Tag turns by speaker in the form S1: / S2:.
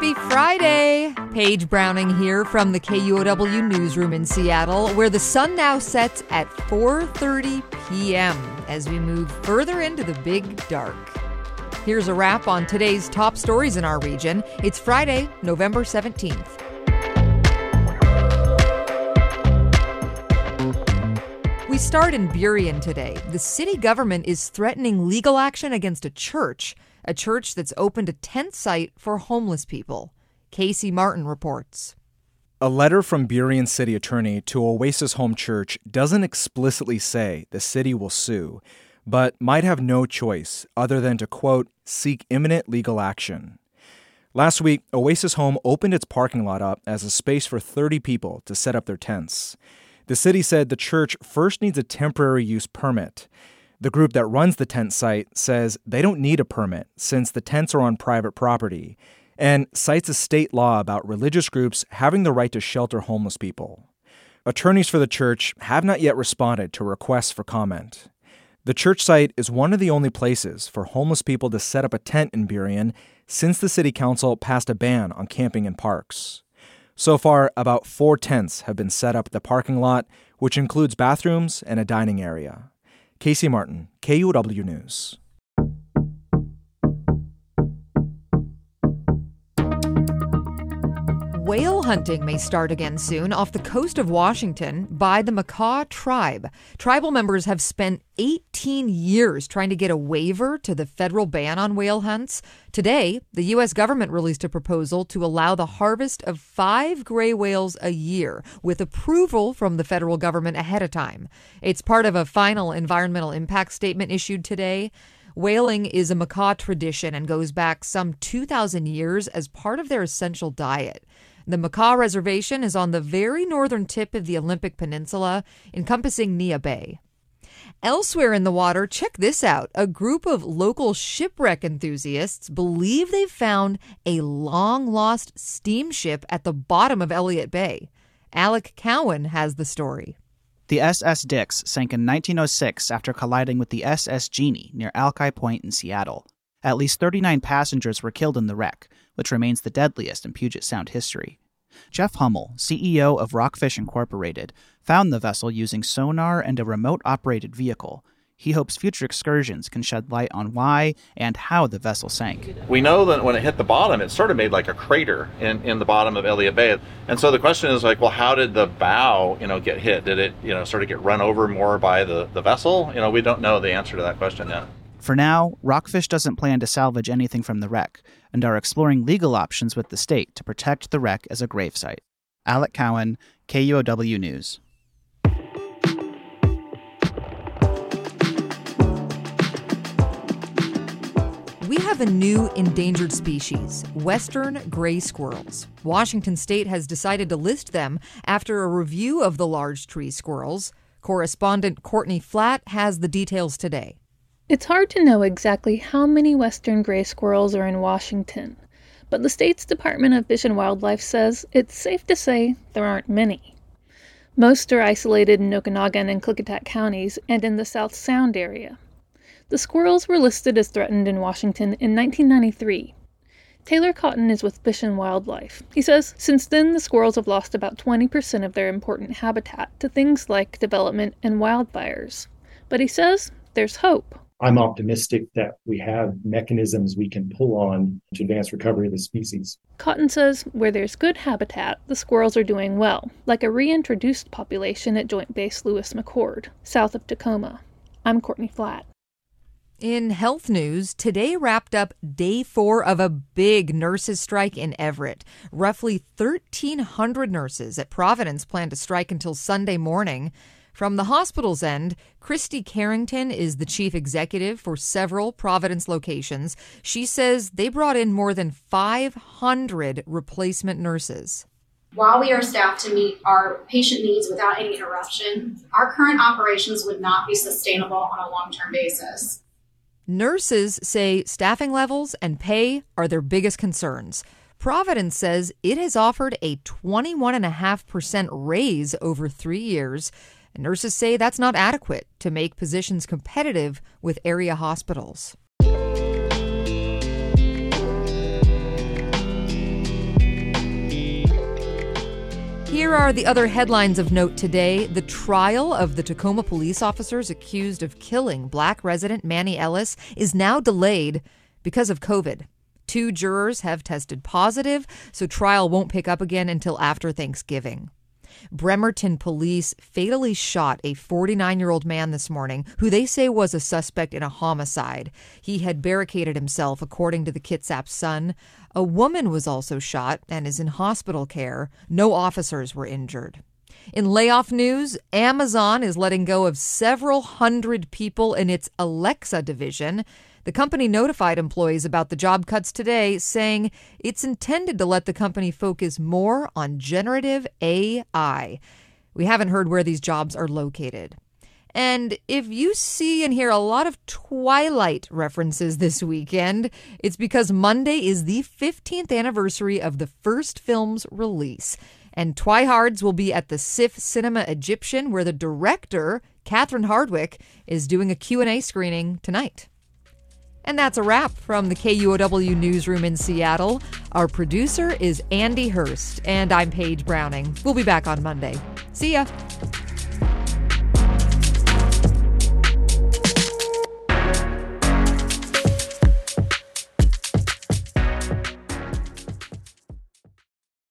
S1: Happy Friday! Paige Browning here from the KUOW newsroom in Seattle, where the sun now sets at 4:30 p.m. as we move further into the big dark. Here's a wrap on today's top stories in our region. It's Friday, November 17th. We start in Burien today. The city government is threatening legal action against a church, a church that's opened a tent site for homeless people. Casey Martin reports.
S2: A letter from Burien City Attorney to Oasis Home Church doesn't explicitly say the city will sue, but might have no choice other than to, quote, seek imminent legal action. Last week, Oasis Home opened its parking lot up as a space for 30 people to set up their tents. The city said the church first needs a temporary use permit. The group that runs the tent site says they don't need a permit since the tents are on private property and cites a state law about religious groups having the right to shelter homeless people. Attorneys for the church have not yet responded to requests for comment. The church site is one of the only places for homeless people to set up a tent in Burien since the city council passed a ban on camping in parks. So far, about four tents have been set up at the parking lot, which includes bathrooms and a dining area. Casey Martin, KUOW News.
S1: Whale hunting may start again soon off the coast of Washington by the Makah tribe. Tribal members have spent 18 years trying to get a waiver to the federal ban on whale hunts. Today, the U.S. government released a proposal to allow the harvest of five gray whales a year with approval from the federal government ahead of time. It's part of a final environmental impact statement issued today. Whaling is a Makah tradition and goes back some 2,000 years as part of their essential diet. The Makah Reservation is on the very northern tip of the Olympic Peninsula, encompassing Neah Bay. Elsewhere in the water, check this out. A group of local shipwreck enthusiasts believe they've found a long lost steamship at the bottom of Elliott Bay. Alec Cowan has the story.
S3: The SS Dix sank in 1906 after colliding with the SS Jeanie near Alki Point in Seattle. At least 39 passengers were killed in the wreck, which remains the deadliest in Puget Sound history. Jeff Hummel, CEO of Rockfish Incorporated, found the vessel using sonar and a remote operated vehicle. He hopes future excursions can shed light on why and how the vessel sank.
S4: We know that when it hit the bottom, it sort of made like a crater in, in the bottom of Elliott Bay. And so the question is like, well, how did the bow, you know, get hit? Did it, you know, sort of get run over more by the, the vessel? You know, we don't know the answer to that question yet.
S3: For now, Rockfish doesn't plan to salvage anything from the wreck and are exploring legal options with the state to protect the wreck as a gravesite. Alec Cowan, KUOW News.
S1: We have a new endangered species, western gray squirrels. Washington state has decided to list them after a review of the large tree squirrels. Correspondent Courtney Flatt has the details today.
S5: It's hard to know exactly how many western gray squirrels are in Washington, but the state's Department of Fish and Wildlife says it's safe to say there aren't many. Most are isolated in Okanogan and Klickitat counties and in the South Sound area. The squirrels were listed as threatened in Washington in 1993. Taylor Cotton is with Fish and Wildlife. He says since then the squirrels have lost about 20% of their important habitat to things like development and wildfires. But he says there's hope.
S6: I'm optimistic that we have mechanisms we can pull on to advance recovery of the species.
S5: Cotton says where there's good habitat, the squirrels are doing well, like a reintroduced population at Joint Base Lewis McChord, south of Tacoma. I'm Courtney Flatt.
S1: In health news, today wrapped up day four of a big nurses' strike in Everett. Roughly 1,300 nurses at Providence plan to strike until Sunday morning. From the hospital's end, Kristy Carrington is the chief executive for several Providence locations. She says they brought in more than 500 replacement nurses.
S7: While we are staffed to meet our patient needs without any interruption, our current operations would not be sustainable on a long term basis.
S1: Nurses say staffing levels and pay are their biggest concerns. Providence says it has offered a 21.5% raise over three years. And nurses say that's not adequate to make positions competitive with area hospitals. Here are the other headlines of note today. The trial of the Tacoma police officers accused of killing black resident Manny Ellis is now delayed because of COVID. Two jurors have tested positive, so trial won't pick up again until after Thanksgiving. Bremerton police fatally shot a 49 year old man this morning who they say was a suspect in a homicide. He had barricaded himself, according to the Kitsap Sun. A woman was also shot and is in hospital care. No officers were injured. In layoff news, Amazon is letting go of several hundred people in its Alexa division. The company notified employees about the job cuts today, saying it's intended to let the company focus more on generative AI. We haven't heard where these jobs are located. And if you see and hear a lot of Twilight references this weekend, it's because Monday is the 15th anniversary of the first film's release. And Twihards will be at the SIFF Cinema Egyptian, where the director, Catherine Hardwicke, is doing a Q&A screening tonight. And that's a wrap from the KUOW newsroom in Seattle. Our producer is Andy Hurst, and I'm Paige Browning. We'll be back on Monday. See ya.